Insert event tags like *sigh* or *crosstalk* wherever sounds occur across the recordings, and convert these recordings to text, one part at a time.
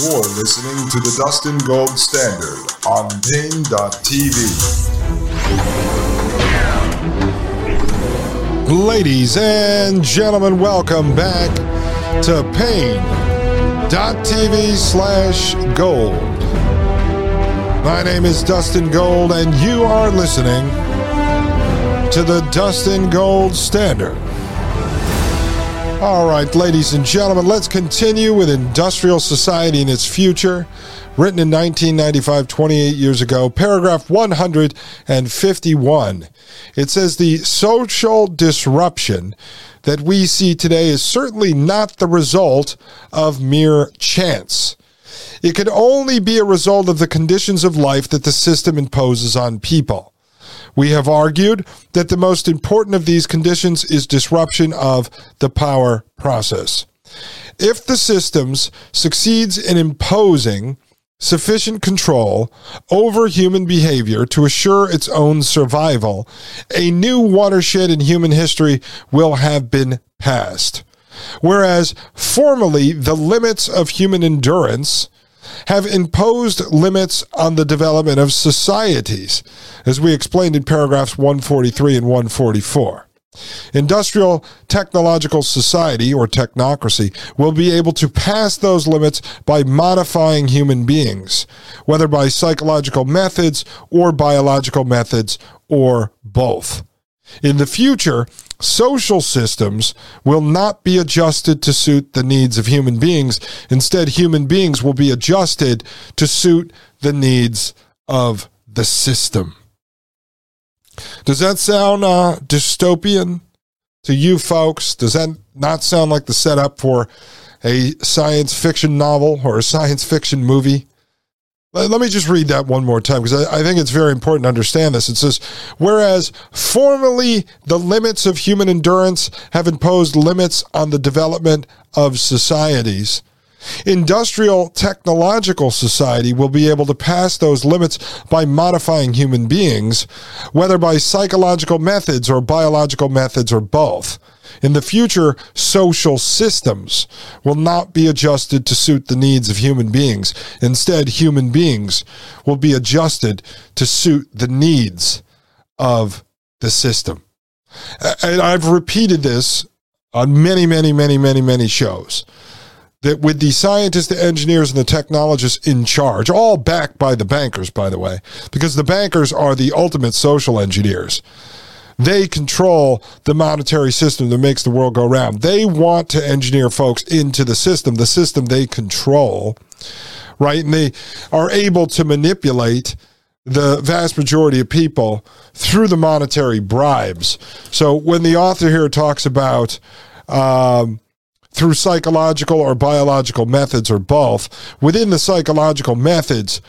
You're listening to the Dustin Gold Standard on Paine.tv. Ladies and gentlemen, welcome back to Paine.tv slash gold. My name is Dustin Gold, and you are listening to the Dustin Gold Standard. All right, ladies and gentlemen, let's continue with Industrial Society and its Future, written in 1995, 28 years ago, paragraph 151. It says the social disruption that we see today is certainly not the result of mere chance. It can only be a result of the conditions of life that the system imposes on people. We have argued that the most important of these conditions is disruption of the power process. If the systems succeeds in imposing sufficient control over human behavior to assure its own survival, a new watershed in human history will have been passed. Whereas formerly the limits of human endurance have imposed limits on the development of societies, as we explained in paragraphs 143 and 144. Industrial technological society or technocracy will be able to pass those limits by modifying human beings, whether by psychological methods or biological methods or both. In the future, social systems will not be adjusted to suit the needs of human beings. Instead, human beings will be adjusted to suit the needs of the system. Does that sound uh, dystopian to you folks? Does that not sound like the setup for a science fiction novel or a science fiction movie? Let me just read that one more time because I, I, think it's very important to understand this. It says, whereas formerly the limits of human endurance have imposed limits on the development of societies, industrial technological society will be able to pass those limits by modifying human beings, whether by psychological methods or biological methods or both. In the future, social systems will not be adjusted to suit the needs of human beings. Instead, human beings will be adjusted to suit the needs of the system. And I've repeated this on many, many, many, many, many shows that with the scientists, the engineers, and the technologists in charge, all backed by the bankers, by the way, because the bankers are the ultimate social engineers. They control the monetary system that makes the world go round. They want to engineer folks into the system, the system they control, right? And they are able to manipulate the vast majority of people through the monetary bribes. So when the author here talks about, um, through psychological or biological methods or both, within the psychological methods,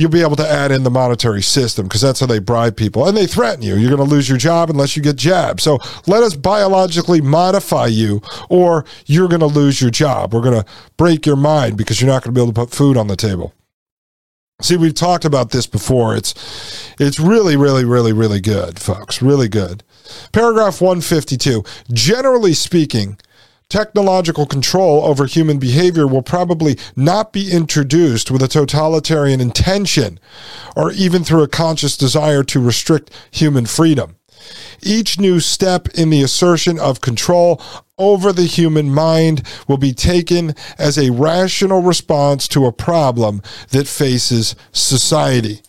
you'll be able to add in the monetary system because that's how they bribe people. And they threaten you. You're going to lose your job unless you get jabbed. So let us biologically modify you or you're going to lose your job. We're going to break your mind because you're not going to be able to put food on the table. See, we've talked about this before. It's it's really, really, really, really good, folks. Really good. Paragraph 152. Generally speaking, technological control over human behavior will probably not be introduced with a totalitarian intention or even through a conscious desire to restrict human freedom. Each new step in the assertion of control over the human mind will be taken as a rational response to a problem that faces society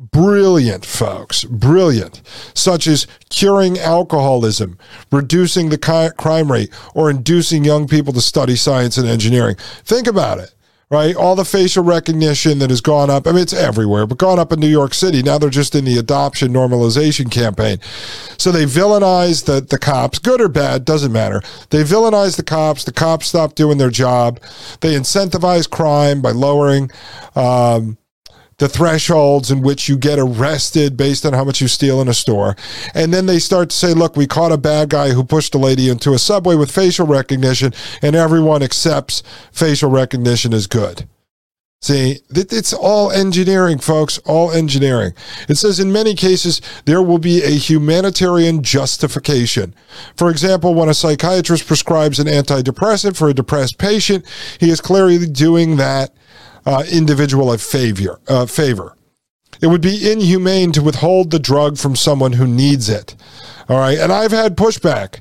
brilliant, folks, brilliant, such as curing alcoholism, reducing the crime rate, or inducing young people to study science and engineering. Think about it. Right, all the facial recognition that has gone up. I mean, it's everywhere, but gone up in New York City. Now they're just in the adoption normalization campaign. So they villainize the, the cops, good or bad, doesn't matter. They villainize the cops. The cops stop doing their job. They incentivize crime by lowering um, the thresholds in which you get arrested based on how much you steal in a store. And then they start to say, look, we caught a bad guy who pushed a lady into a subway with facial recognition, and everyone accepts facial recognition is good. See, it's all engineering, folks, all engineering. It says in many cases, there will be a humanitarian justification. For example, when a psychiatrist prescribes an antidepressant for a depressed patient, he is clearly doing that uh, individual a favor. Uh, favor. It would be inhumane to withhold the drug from someone who needs it. All right. And I've had pushback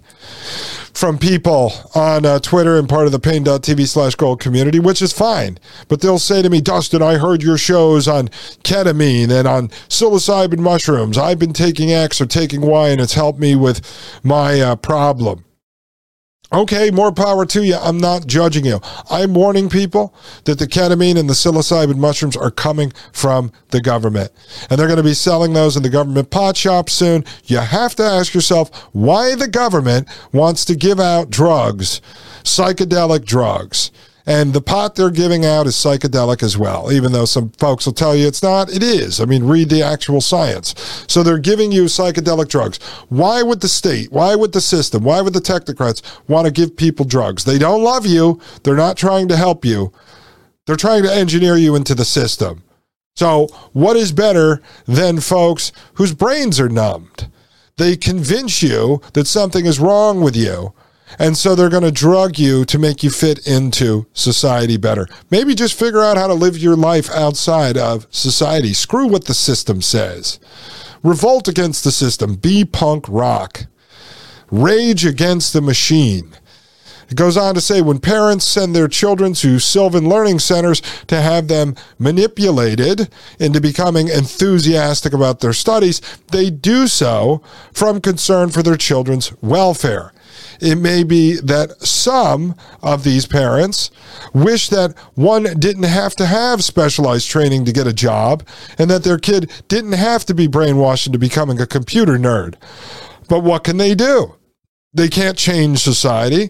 from people on uh, Twitter and part of the Paine.tv slash gold community, which is fine. But they'll say to me, Dustin, I heard your shows on ketamine and on psilocybin mushrooms. I've been taking X or taking Y and it's helped me with my uh, problem. Okay, more power to you. I'm not judging you. I'm warning people that the ketamine and the psilocybin mushrooms are coming from the government. And they're going to be selling those in the government pot shop soon. You have to ask yourself why the government wants to give out drugs, psychedelic drugs and the pot they're giving out is psychedelic as well, even though some folks will tell you it's not. It is. I mean, read the actual science. So they're giving you psychedelic drugs. Why would the state, why would the system, why would the technocrats want to give people drugs? They don't love you. They're not trying to help you. They're trying to engineer you into the system. So, what is better than folks whose brains are numbed? They convince you that something is wrong with you and so they're going to drug you to make you fit into society better. Maybe just figure out how to live your life outside of society. Screw what the system says. Revolt against the system. Be punk rock. Rage against the machine. It goes on to say when parents send their children to Sylvan Learning Centers to have them manipulated into becoming enthusiastic about their studies, they do so from concern for their children's welfare. It may be that some of these parents wish that one didn't have to have specialized training to get a job and that their kid didn't have to be brainwashed into becoming a computer nerd. But what can they do? They can't change society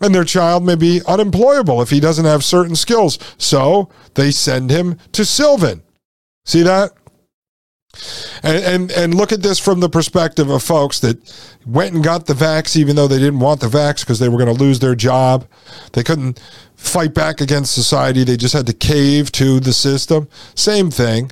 and their child may be unemployable if he doesn't have certain skills. So they send him to Sylvan. See that? And, and, and look at this from the perspective of folks that went and got the vax even though they didn't want the vax because they were going to lose their job. They couldn't fight back against society. They just had to cave to the system. Same thing.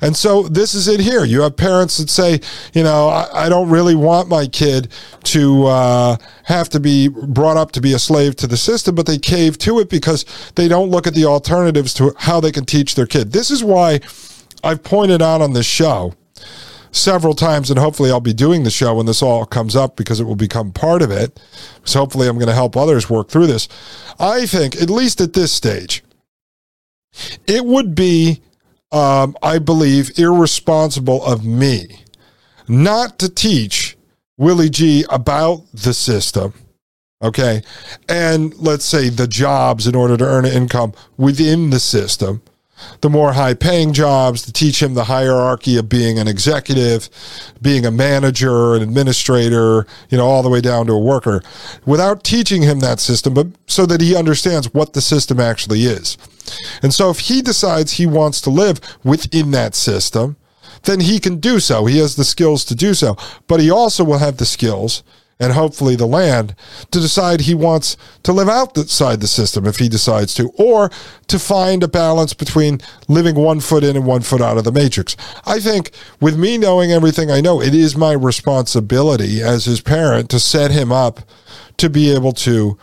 And so this is it here. You have parents that say, you know, I, I don't really want my kid to uh, have to be brought up to be a slave to the system, but they cave to it because they don't look at the alternatives to how they can teach their kid. This is why I've pointed out on this show several times, and hopefully I'll be doing the show when this all comes up because it will become part of it. So hopefully I'm going to help others work through this. I think, at least at this stage, it would be, um, I believe, irresponsible of me not to teach Willie G about the system. Okay. And let's say the jobs in order to earn an income within the system the more high paying jobs, to teach him the hierarchy of being an executive, being a manager, an administrator, you know, all the way down to a worker, without teaching him that system, but so that he understands what the system actually is. And so if he decides he wants to live within that system, then he can do so. He has the skills to do so, but he also will have the skills and hopefully the land to decide he wants to live outside the system if he decides to, or to find a balance between living one foot in and one foot out of the matrix. I think with me knowing everything I know, it is my responsibility as his parent to set him up to be able to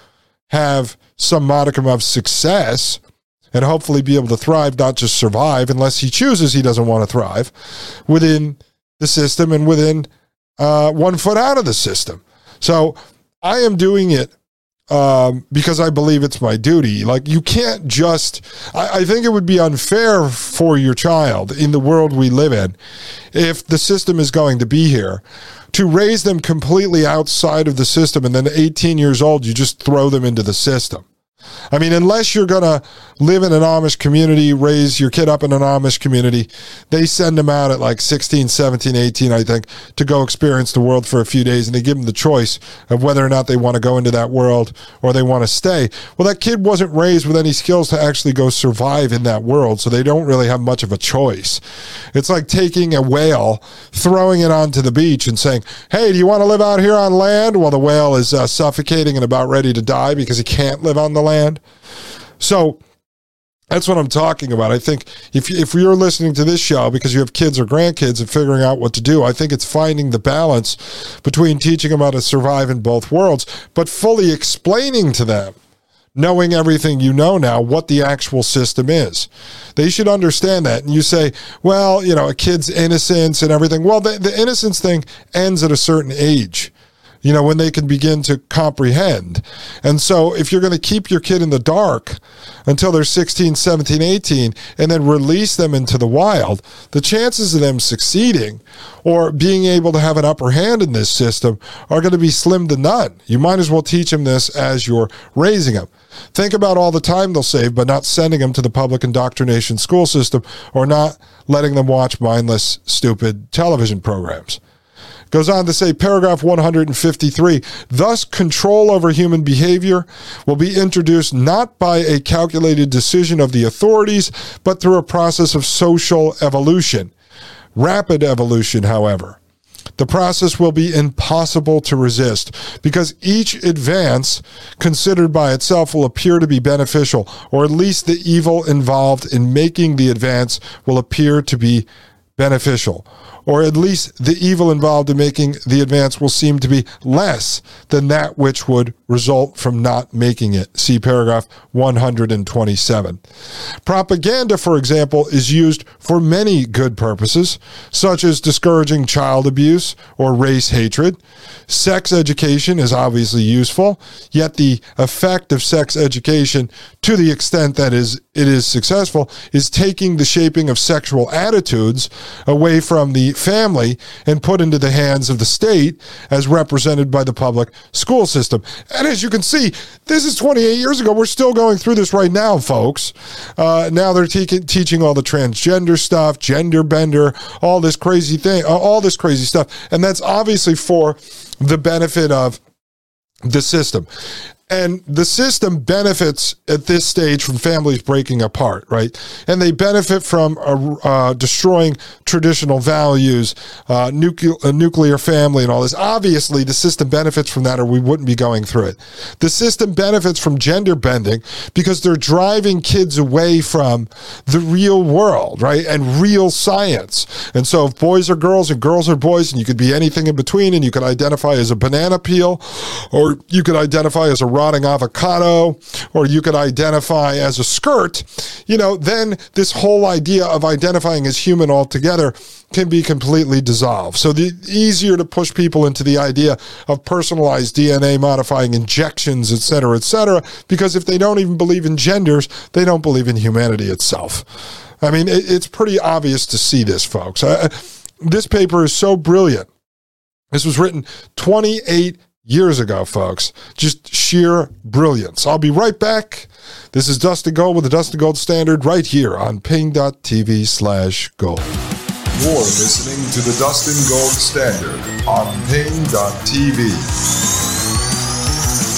have some modicum of success and hopefully be able to thrive, not just survive, unless he chooses he doesn't want to thrive within the system and within uh, one foot out of the system. So I am doing it um, because I believe it's my duty. Like you can't just. I, I, think it would be unfair for your child in the world we live in, if the system is going to be here, to raise them completely outside of the system, and then 18 years old, you just throw them into the system. I mean, unless you're going to live in an Amish community, raise your kid up in an Amish community, they send them out at like 16, 17, 18, I think, to go experience the world for a few days. And they give them the choice of whether or not they want to go into that world or they want to stay. Well, that kid wasn't raised with any skills to actually go survive in that world. So they don't really have much of a choice. It's like taking a whale, throwing it onto the beach and saying, Hey, do you want to live out here on land? Well, the whale is uh, suffocating and about ready to die because he can't live on the land land. So that's what I'm talking about. I think if if you're listening to this show because you have kids or grandkids and figuring out what to do, I think it's finding the balance between teaching them how to survive in both worlds, but fully explaining to them knowing everything you know now, what the actual system is. They should understand that. And you say, well, you know, a kid's innocence and everything. Well, the, the innocence thing ends at a certain age you know, when they can begin to comprehend. And so if you're going to keep your kid in the dark until they're 16, 17, 18, and then release them into the wild, the chances of them succeeding or being able to have an upper hand in this system are going to be slim to none. You might as well teach them this as you're raising them. Think about all the time they'll save by not sending them to the public indoctrination school system or not letting them watch mindless, stupid television programs. Goes on to say, paragraph 153 thus, control over human behavior will be introduced not by a calculated decision of the authorities, but through a process of social evolution. Rapid evolution, however. The process will be impossible to resist because each advance considered by itself will appear to be beneficial, or at least the evil involved in making the advance will appear to be beneficial or at least the evil involved in making the advance will seem to be less than that which would result from not making it. See paragraph 127. Propaganda, for example, is used for many good purposes, such as discouraging child abuse or race hatred. Sex education is obviously useful, yet the effect of sex education, to the extent that is it is successful, is taking the shaping of sexual attitudes away from the family and put into the hands of the state as represented by the public school system. And as you can see, this is 28 years ago. We're still going through this right now, folks. Uh, now they're te- teaching all the transgender stuff, gender bender, all this crazy thing, all this crazy stuff. And that's obviously for the benefit of the system and the system benefits at this stage from families breaking apart, right? And they benefit from uh, uh, destroying traditional values, uh, nuclear, a nuclear family, and all this. Obviously, the system benefits from that, or we wouldn't be going through it. The system benefits from gender bending because they're driving kids away from the real world, right? And real science. And so, if boys are girls and girls are boys, and you could be anything in between, and you could identify as a banana peel, or you could identify as a rotting avocado, or you could identify as a skirt, you know, then this whole idea of identifying as human altogether can be completely dissolved. So the easier to push people into the idea of personalized DNA modifying injections, et cetera, et cetera, because if they don't even believe in genders, they don't believe in humanity itself. I mean, it's pretty obvious to see this, folks. this paper is so brilliant. This was written 28 years ago, folks. Just sheer brilliance. I'll be right back. This is Dustin Gold with the Dustin Gold Standard right here on Paine.tv slash gold. You're listening to the Dustin Gold Standard on Paine.tv.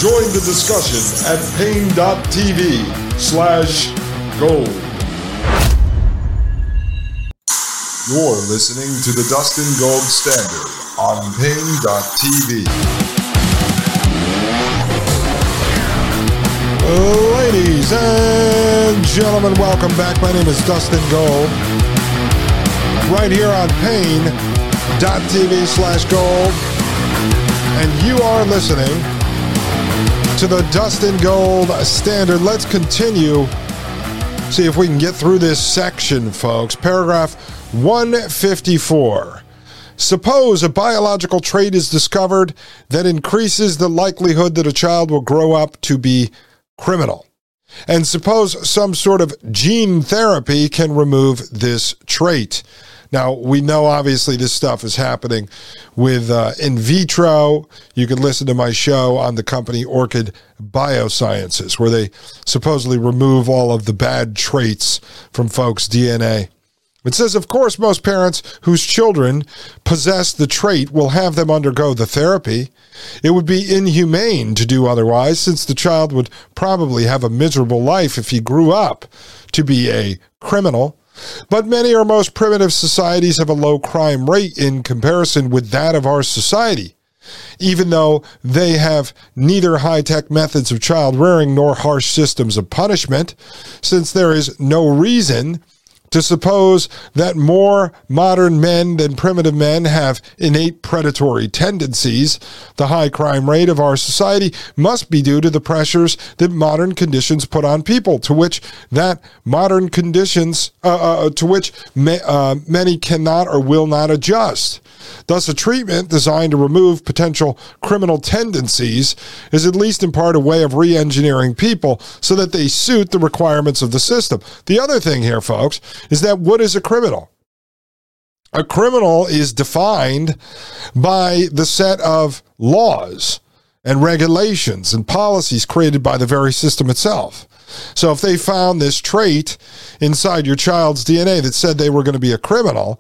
Join the discussion at Paine.tv slash gold. You're listening to the Dustin Gold Standard on Paine.tv. Ladies and gentlemen, welcome back. My name is Dustin Gold. Right here on Paine.tv slash gold. And you are listening to the Dustin Gold Standard. Let's continue. See if we can get through this section, folks. Paragraph 154. Suppose a biological trait is discovered that increases the likelihood that a child will grow up to be criminal. And suppose some sort of gene therapy can remove this trait. Now, we know obviously this stuff is happening with uh, in vitro. You can listen to my show on the company Orchid Biosciences, where they supposedly remove all of the bad traits from folks' DNA. It says, of course, most parents whose children possess the trait will have them undergo the therapy. It would be inhumane to do otherwise, since the child would probably have a miserable life if he grew up to be a criminal. But many or most primitive societies have a low crime rate in comparison with that of our society. Even though they have neither high tech methods of child rearing nor harsh systems of punishment, since there is no reason to suppose that more modern men than primitive men have innate predatory tendencies. The high crime rate of our society must be due to the pressures that modern conditions put on people, to which that modern conditions, uh, uh, to which uh, many cannot or will not adjust. Thus, a treatment designed to remove potential criminal tendencies is at least in part a way of re engineering people so that they suit the requirements of the system. The other thing here, folks, is that what is a criminal? A criminal is defined by the set of laws and regulations and policies created by the very system itself. So if they found this trait inside your child's DNA that said they were going to be a criminal,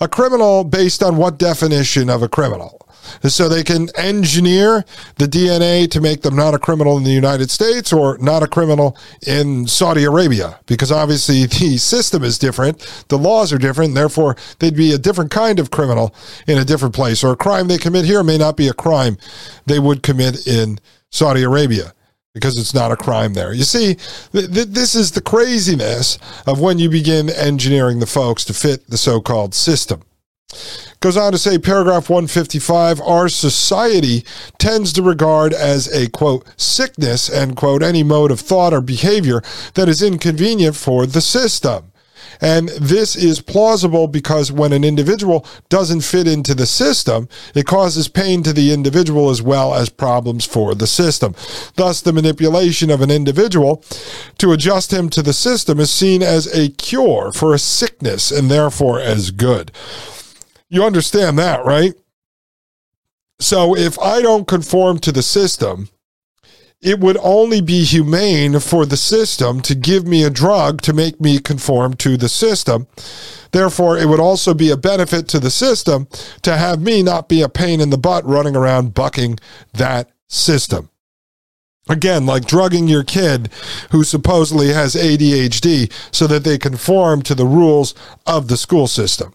a criminal based on what definition of a criminal? So they can engineer the DNA to make them not a criminal in the United States or not a criminal in Saudi Arabia, because obviously *laughs* the system is different, the laws are different, therefore they'd be a different kind of criminal in a different place, or a crime they commit here may not be a crime they would commit in Saudi Arabia because it's not a crime there. You see, th- th- this is the craziness of when you begin engineering the folks to fit the so called system. Goes on to say, paragraph 155 our society tends to regard as a quote, sickness, end quote, any mode of thought or behavior that is inconvenient for the system. And this is plausible because when an individual doesn't fit into the system, it causes pain to the individual as well as problems for the system. Thus, the manipulation of an individual to adjust him to the system is seen as a cure for a sickness and therefore as good. You understand that, right? So if I don't conform to the system, it would only be humane for the system to give me a drug to make me conform to the system. Therefore, it would also be a benefit to the system to have me not be a pain in the butt running around bucking that system. Again, like drugging your kid who supposedly has ADHD so that they conform to the rules of the school system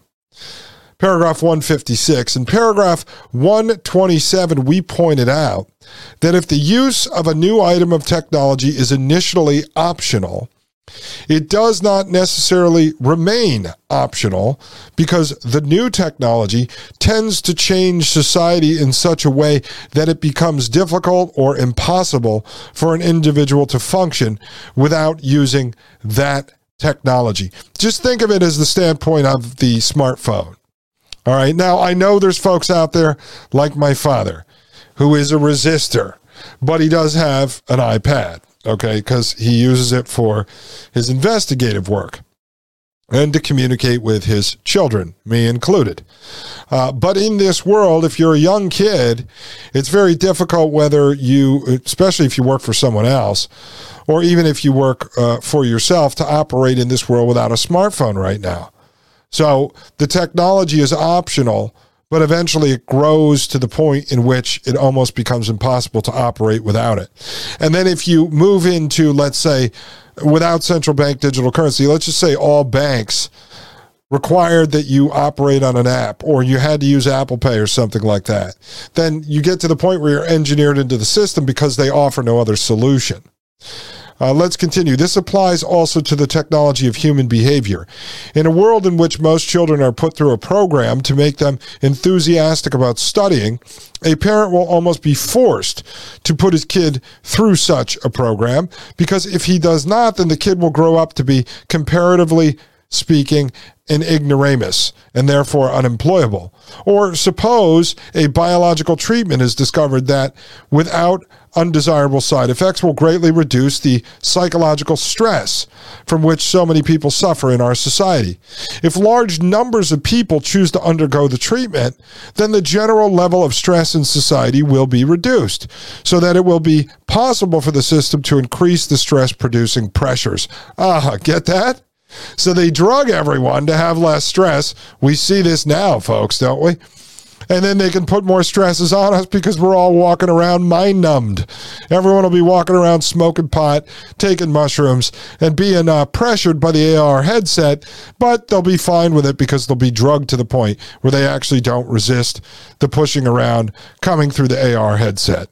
paragraph 156. In paragraph 127, we pointed out that if the use of a new item of technology is initially optional, it does not necessarily remain optional because the new technology tends to change society in such a way that it becomes difficult or impossible for an individual to function without using that technology. Just think of it as the standpoint of the smartphone. All right. Now, I know there's folks out there like my father who is a resistor, but he does have an iPad, okay, because he uses it for his investigative work and to communicate with his children, me included. Uh, but in this world, if you're a young kid, it's very difficult whether you, especially if you work for someone else, or even if you work uh, for yourself, to operate in this world without a smartphone right now. So the technology is optional, but eventually it grows to the point in which it almost becomes impossible to operate without it. And then if you move into, let's say, without central bank digital currency, let's just say all banks required that you operate on an app or you had to use Apple Pay or something like that, then you get to the point where you're engineered into the system because they offer no other solution. Uh, let's continue. This applies also to the technology of human behavior. In a world in which most children are put through a program to make them enthusiastic about studying, a parent will almost be forced to put his kid through such a program because if he does not, then the kid will grow up to be comparatively speaking an ignoramus and therefore unemployable. Or suppose a biological treatment is discovered that without undesirable side effects will greatly reduce the psychological stress from which so many people suffer in our society. If large numbers of people choose to undergo the treatment, then the general level of stress in society will be reduced so that it will be possible for the system to increase the stress producing pressures. Ah, get that? So they drug everyone to have less stress. We see this now, folks, don't we? And then they can put more stresses on us because we're all walking around mind numbed. Everyone will be walking around smoking pot, taking mushrooms, and being uh, pressured by the AR headset, but they'll be fine with it because they'll be drugged to the point where they actually don't resist the pushing around coming through the AR headset.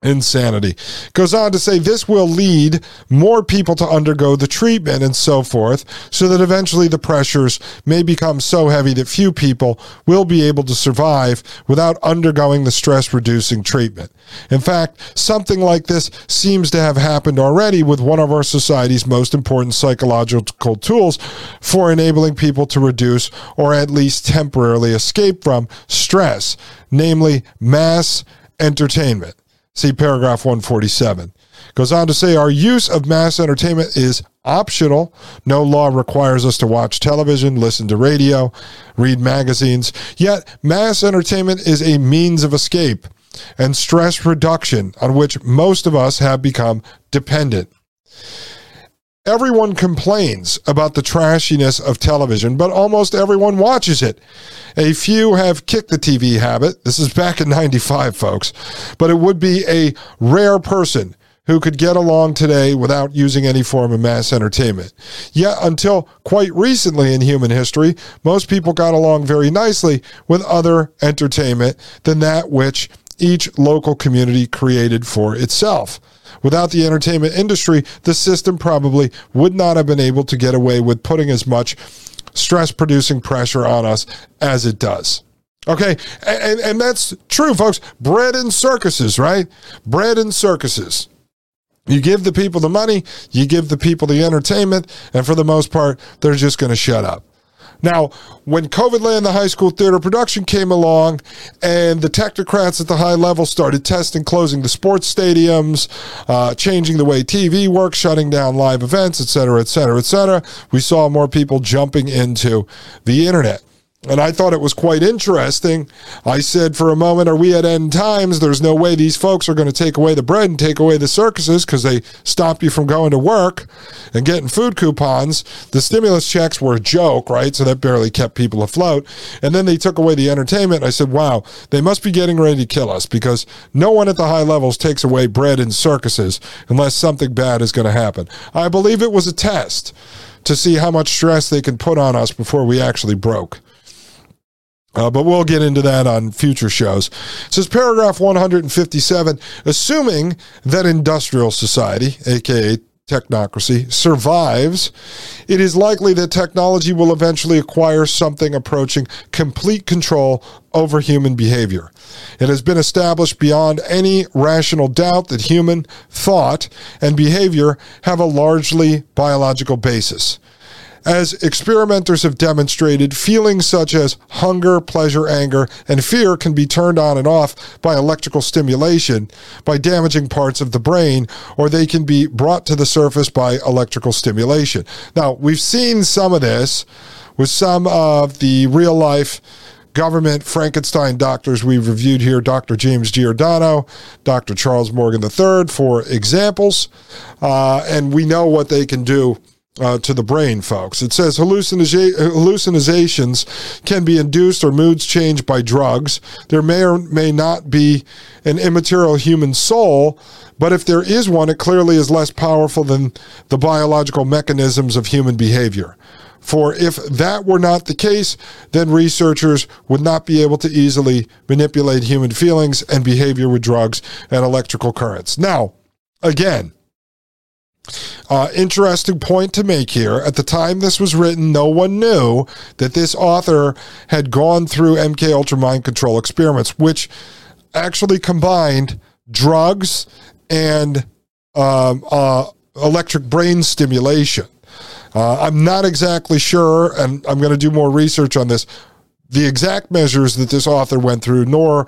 Insanity. Goes on to say this will lead more people to undergo the treatment and so forth, so that eventually the pressures may become so heavy that few people will be able to survive without undergoing the stress reducing treatment. In fact, something like this seems to have happened already with one of our society's most important psychological tools for enabling people to reduce or at least temporarily escape from stress, namely mass entertainment. See paragraph 147. Goes on to say our use of mass entertainment is optional. No law requires us to watch television, listen to radio, read magazines. Yet, mass entertainment is a means of escape and stress reduction on which most of us have become dependent. Everyone complains about the trashiness of television, but almost everyone watches it. A few have kicked the TV habit. This is back in 95, folks. But it would be a rare person who could get along today without using any form of mass entertainment. Yet, until quite recently in human history, most people got along very nicely with other entertainment than that which each local community created for itself. Without the entertainment industry, the system probably would not have been able to get away with putting as much stress producing pressure on us as it does. Okay, and, and that's true, folks. Bread and circuses, right? Bread and circuses. You give the people the money, you give the people the entertainment, and for the most part, they're just going to shut up. Now, when COVID Land, the high school theater production came along, and the technocrats at the high level started testing closing the sports stadiums, uh, changing the way TV works, shutting down live events, et cetera, et cetera, et cetera, we saw more people jumping into the internet. And I thought it was quite interesting. I said for a moment, are we at end times? There's no way these folks are going to take away the bread and take away the circuses because they stop you from going to work and getting food coupons. The stimulus checks were a joke, right? So that barely kept people afloat. And then they took away the entertainment. I said, wow, they must be getting ready to kill us because no one at the high levels takes away bread and circuses unless something bad is going to happen. I believe it was a test to see how much stress they can put on us before we actually broke. Uh, but we'll get into that on future shows. It says paragraph 157 assuming that industrial society, aka technocracy, survives, it is likely that technology will eventually acquire something approaching complete control over human behavior. It has been established beyond any rational doubt that human thought and behavior have a largely biological basis. As experimenters have demonstrated, feelings such as hunger, pleasure, anger, and fear can be turned on and off by electrical stimulation by damaging parts of the brain, or they can be brought to the surface by electrical stimulation. Now, we've seen some of this with some of the real life government Frankenstein doctors we've reviewed here Dr. James Giordano, Dr. Charles Morgan III, for examples. Uh, and we know what they can do uh, to the brain, folks. It says hallucinations can be induced or moods changed by drugs. There may or may not be an immaterial human soul, but if there is one, it clearly is less powerful than the biological mechanisms of human behavior. For if that were not the case, then researchers would not be able to easily manipulate human feelings and behavior with drugs and electrical currents. Now, again, uh, interesting point to make here. At the time this was written, no one knew that this author had gone through MK Ultra mind control experiments, which actually combined drugs and um, uh, electric brain stimulation. Uh, I'm not exactly sure, and I'm going to do more research on this, the exact measures that this author went through, nor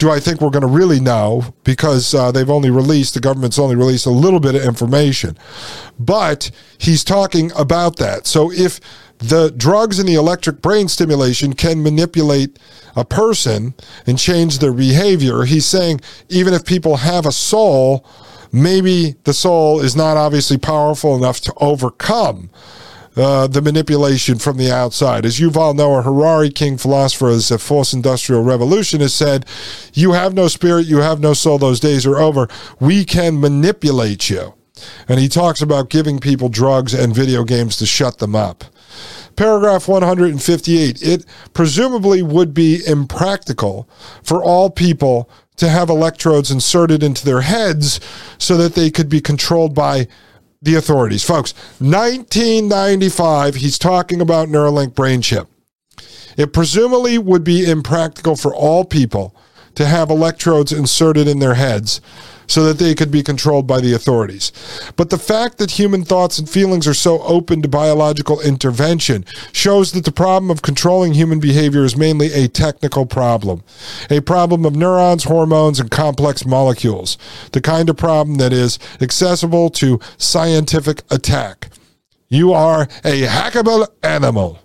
do I think we're going to really know because uh, they've only released, the government's only released a little bit of information. But he's talking about that. So if the drugs and the electric brain stimulation can manipulate a person and change their behavior, he's saying even if people have a soul, maybe the soul is not obviously powerful enough to overcome uh, the manipulation from the outside. As Yuval Noah Harari, king philosopher of the fourth industrial revolution, has said, You have no spirit, you have no soul, those days are over. We can manipulate you. And he talks about giving people drugs and video games to shut them up. Paragraph 158 it presumably would be impractical for all people to have electrodes inserted into their heads so that they could be controlled by the authorities. Folks, 1995, he's talking about Neuralink brain chip. It presumably would be impractical for all people to have electrodes inserted in their heads so that they could be controlled by the authorities. But the fact that human thoughts and feelings are so open to biological intervention shows that the problem of controlling human behavior is mainly a technical problem, a problem of neurons, hormones, and complex molecules, the kind of problem that is accessible to scientific attack. You are a hackable animal.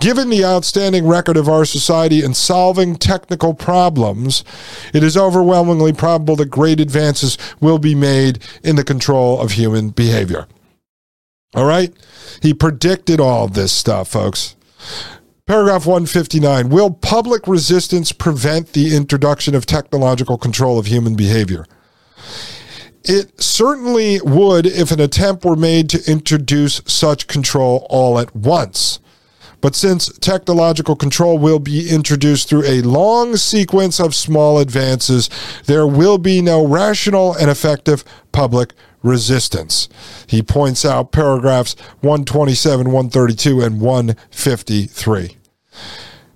Given the outstanding record of our society in solving technical problems, it is overwhelmingly probable that great advances will be made in the control of human behavior. All right? He predicted all this stuff, folks. Paragraph 159 Will public resistance prevent the introduction of technological control of human behavior? It certainly would if an attempt were made to introduce such control all at once. But since technological control will be introduced through a long sequence of small advances, there will be no rational and effective public resistance. He points out paragraphs 127, 132, and 153.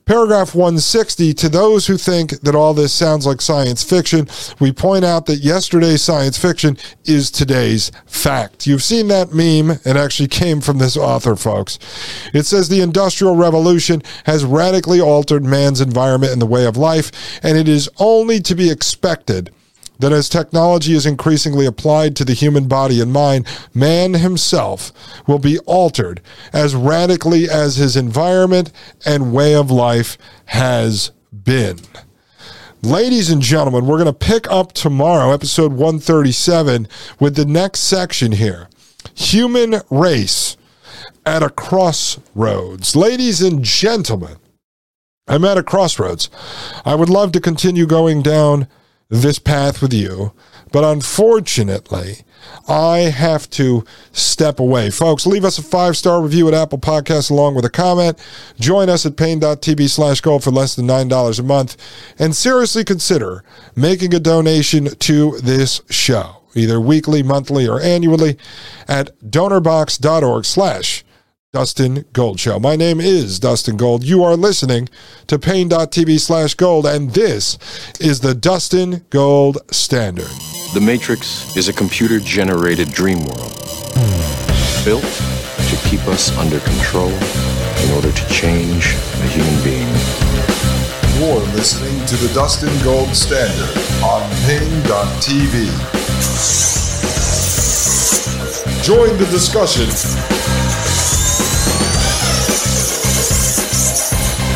Paragraph 160 To those who think that all this sounds like science fiction, we point out that yesterday's science fiction is today's fact. You've seen that meme. It actually came from this author, folks. It says the Industrial Revolution has radically altered man's environment and the way of life, and it is only to be expected that as technology is increasingly applied to the human body and mind, man himself will be altered as radically as his environment and way of life has been. Ladies and gentlemen, we're going to pick up tomorrow, episode 137, with the next section here Human Race at a Crossroads. Ladies and gentlemen, I'm at a crossroads. I would love to continue going down this path with you. But unfortunately, I have to step away. Folks, leave us a five star review at Apple Podcasts along with a comment. Join us at Paine.tv slash gold for less than $9 a month. And seriously consider making a donation to this show, either weekly, monthly, or annually at donorbox.org slash Dustin Gold Show. My name is Dustin Gold. You are listening to Paine.tv slash gold, and this is the Dustin Gold Standard. The Matrix is a computer generated dream world built to keep us under control in order to change a human being. You're listening to the Dustin Gold Standard on Paine.tv. Join the discussion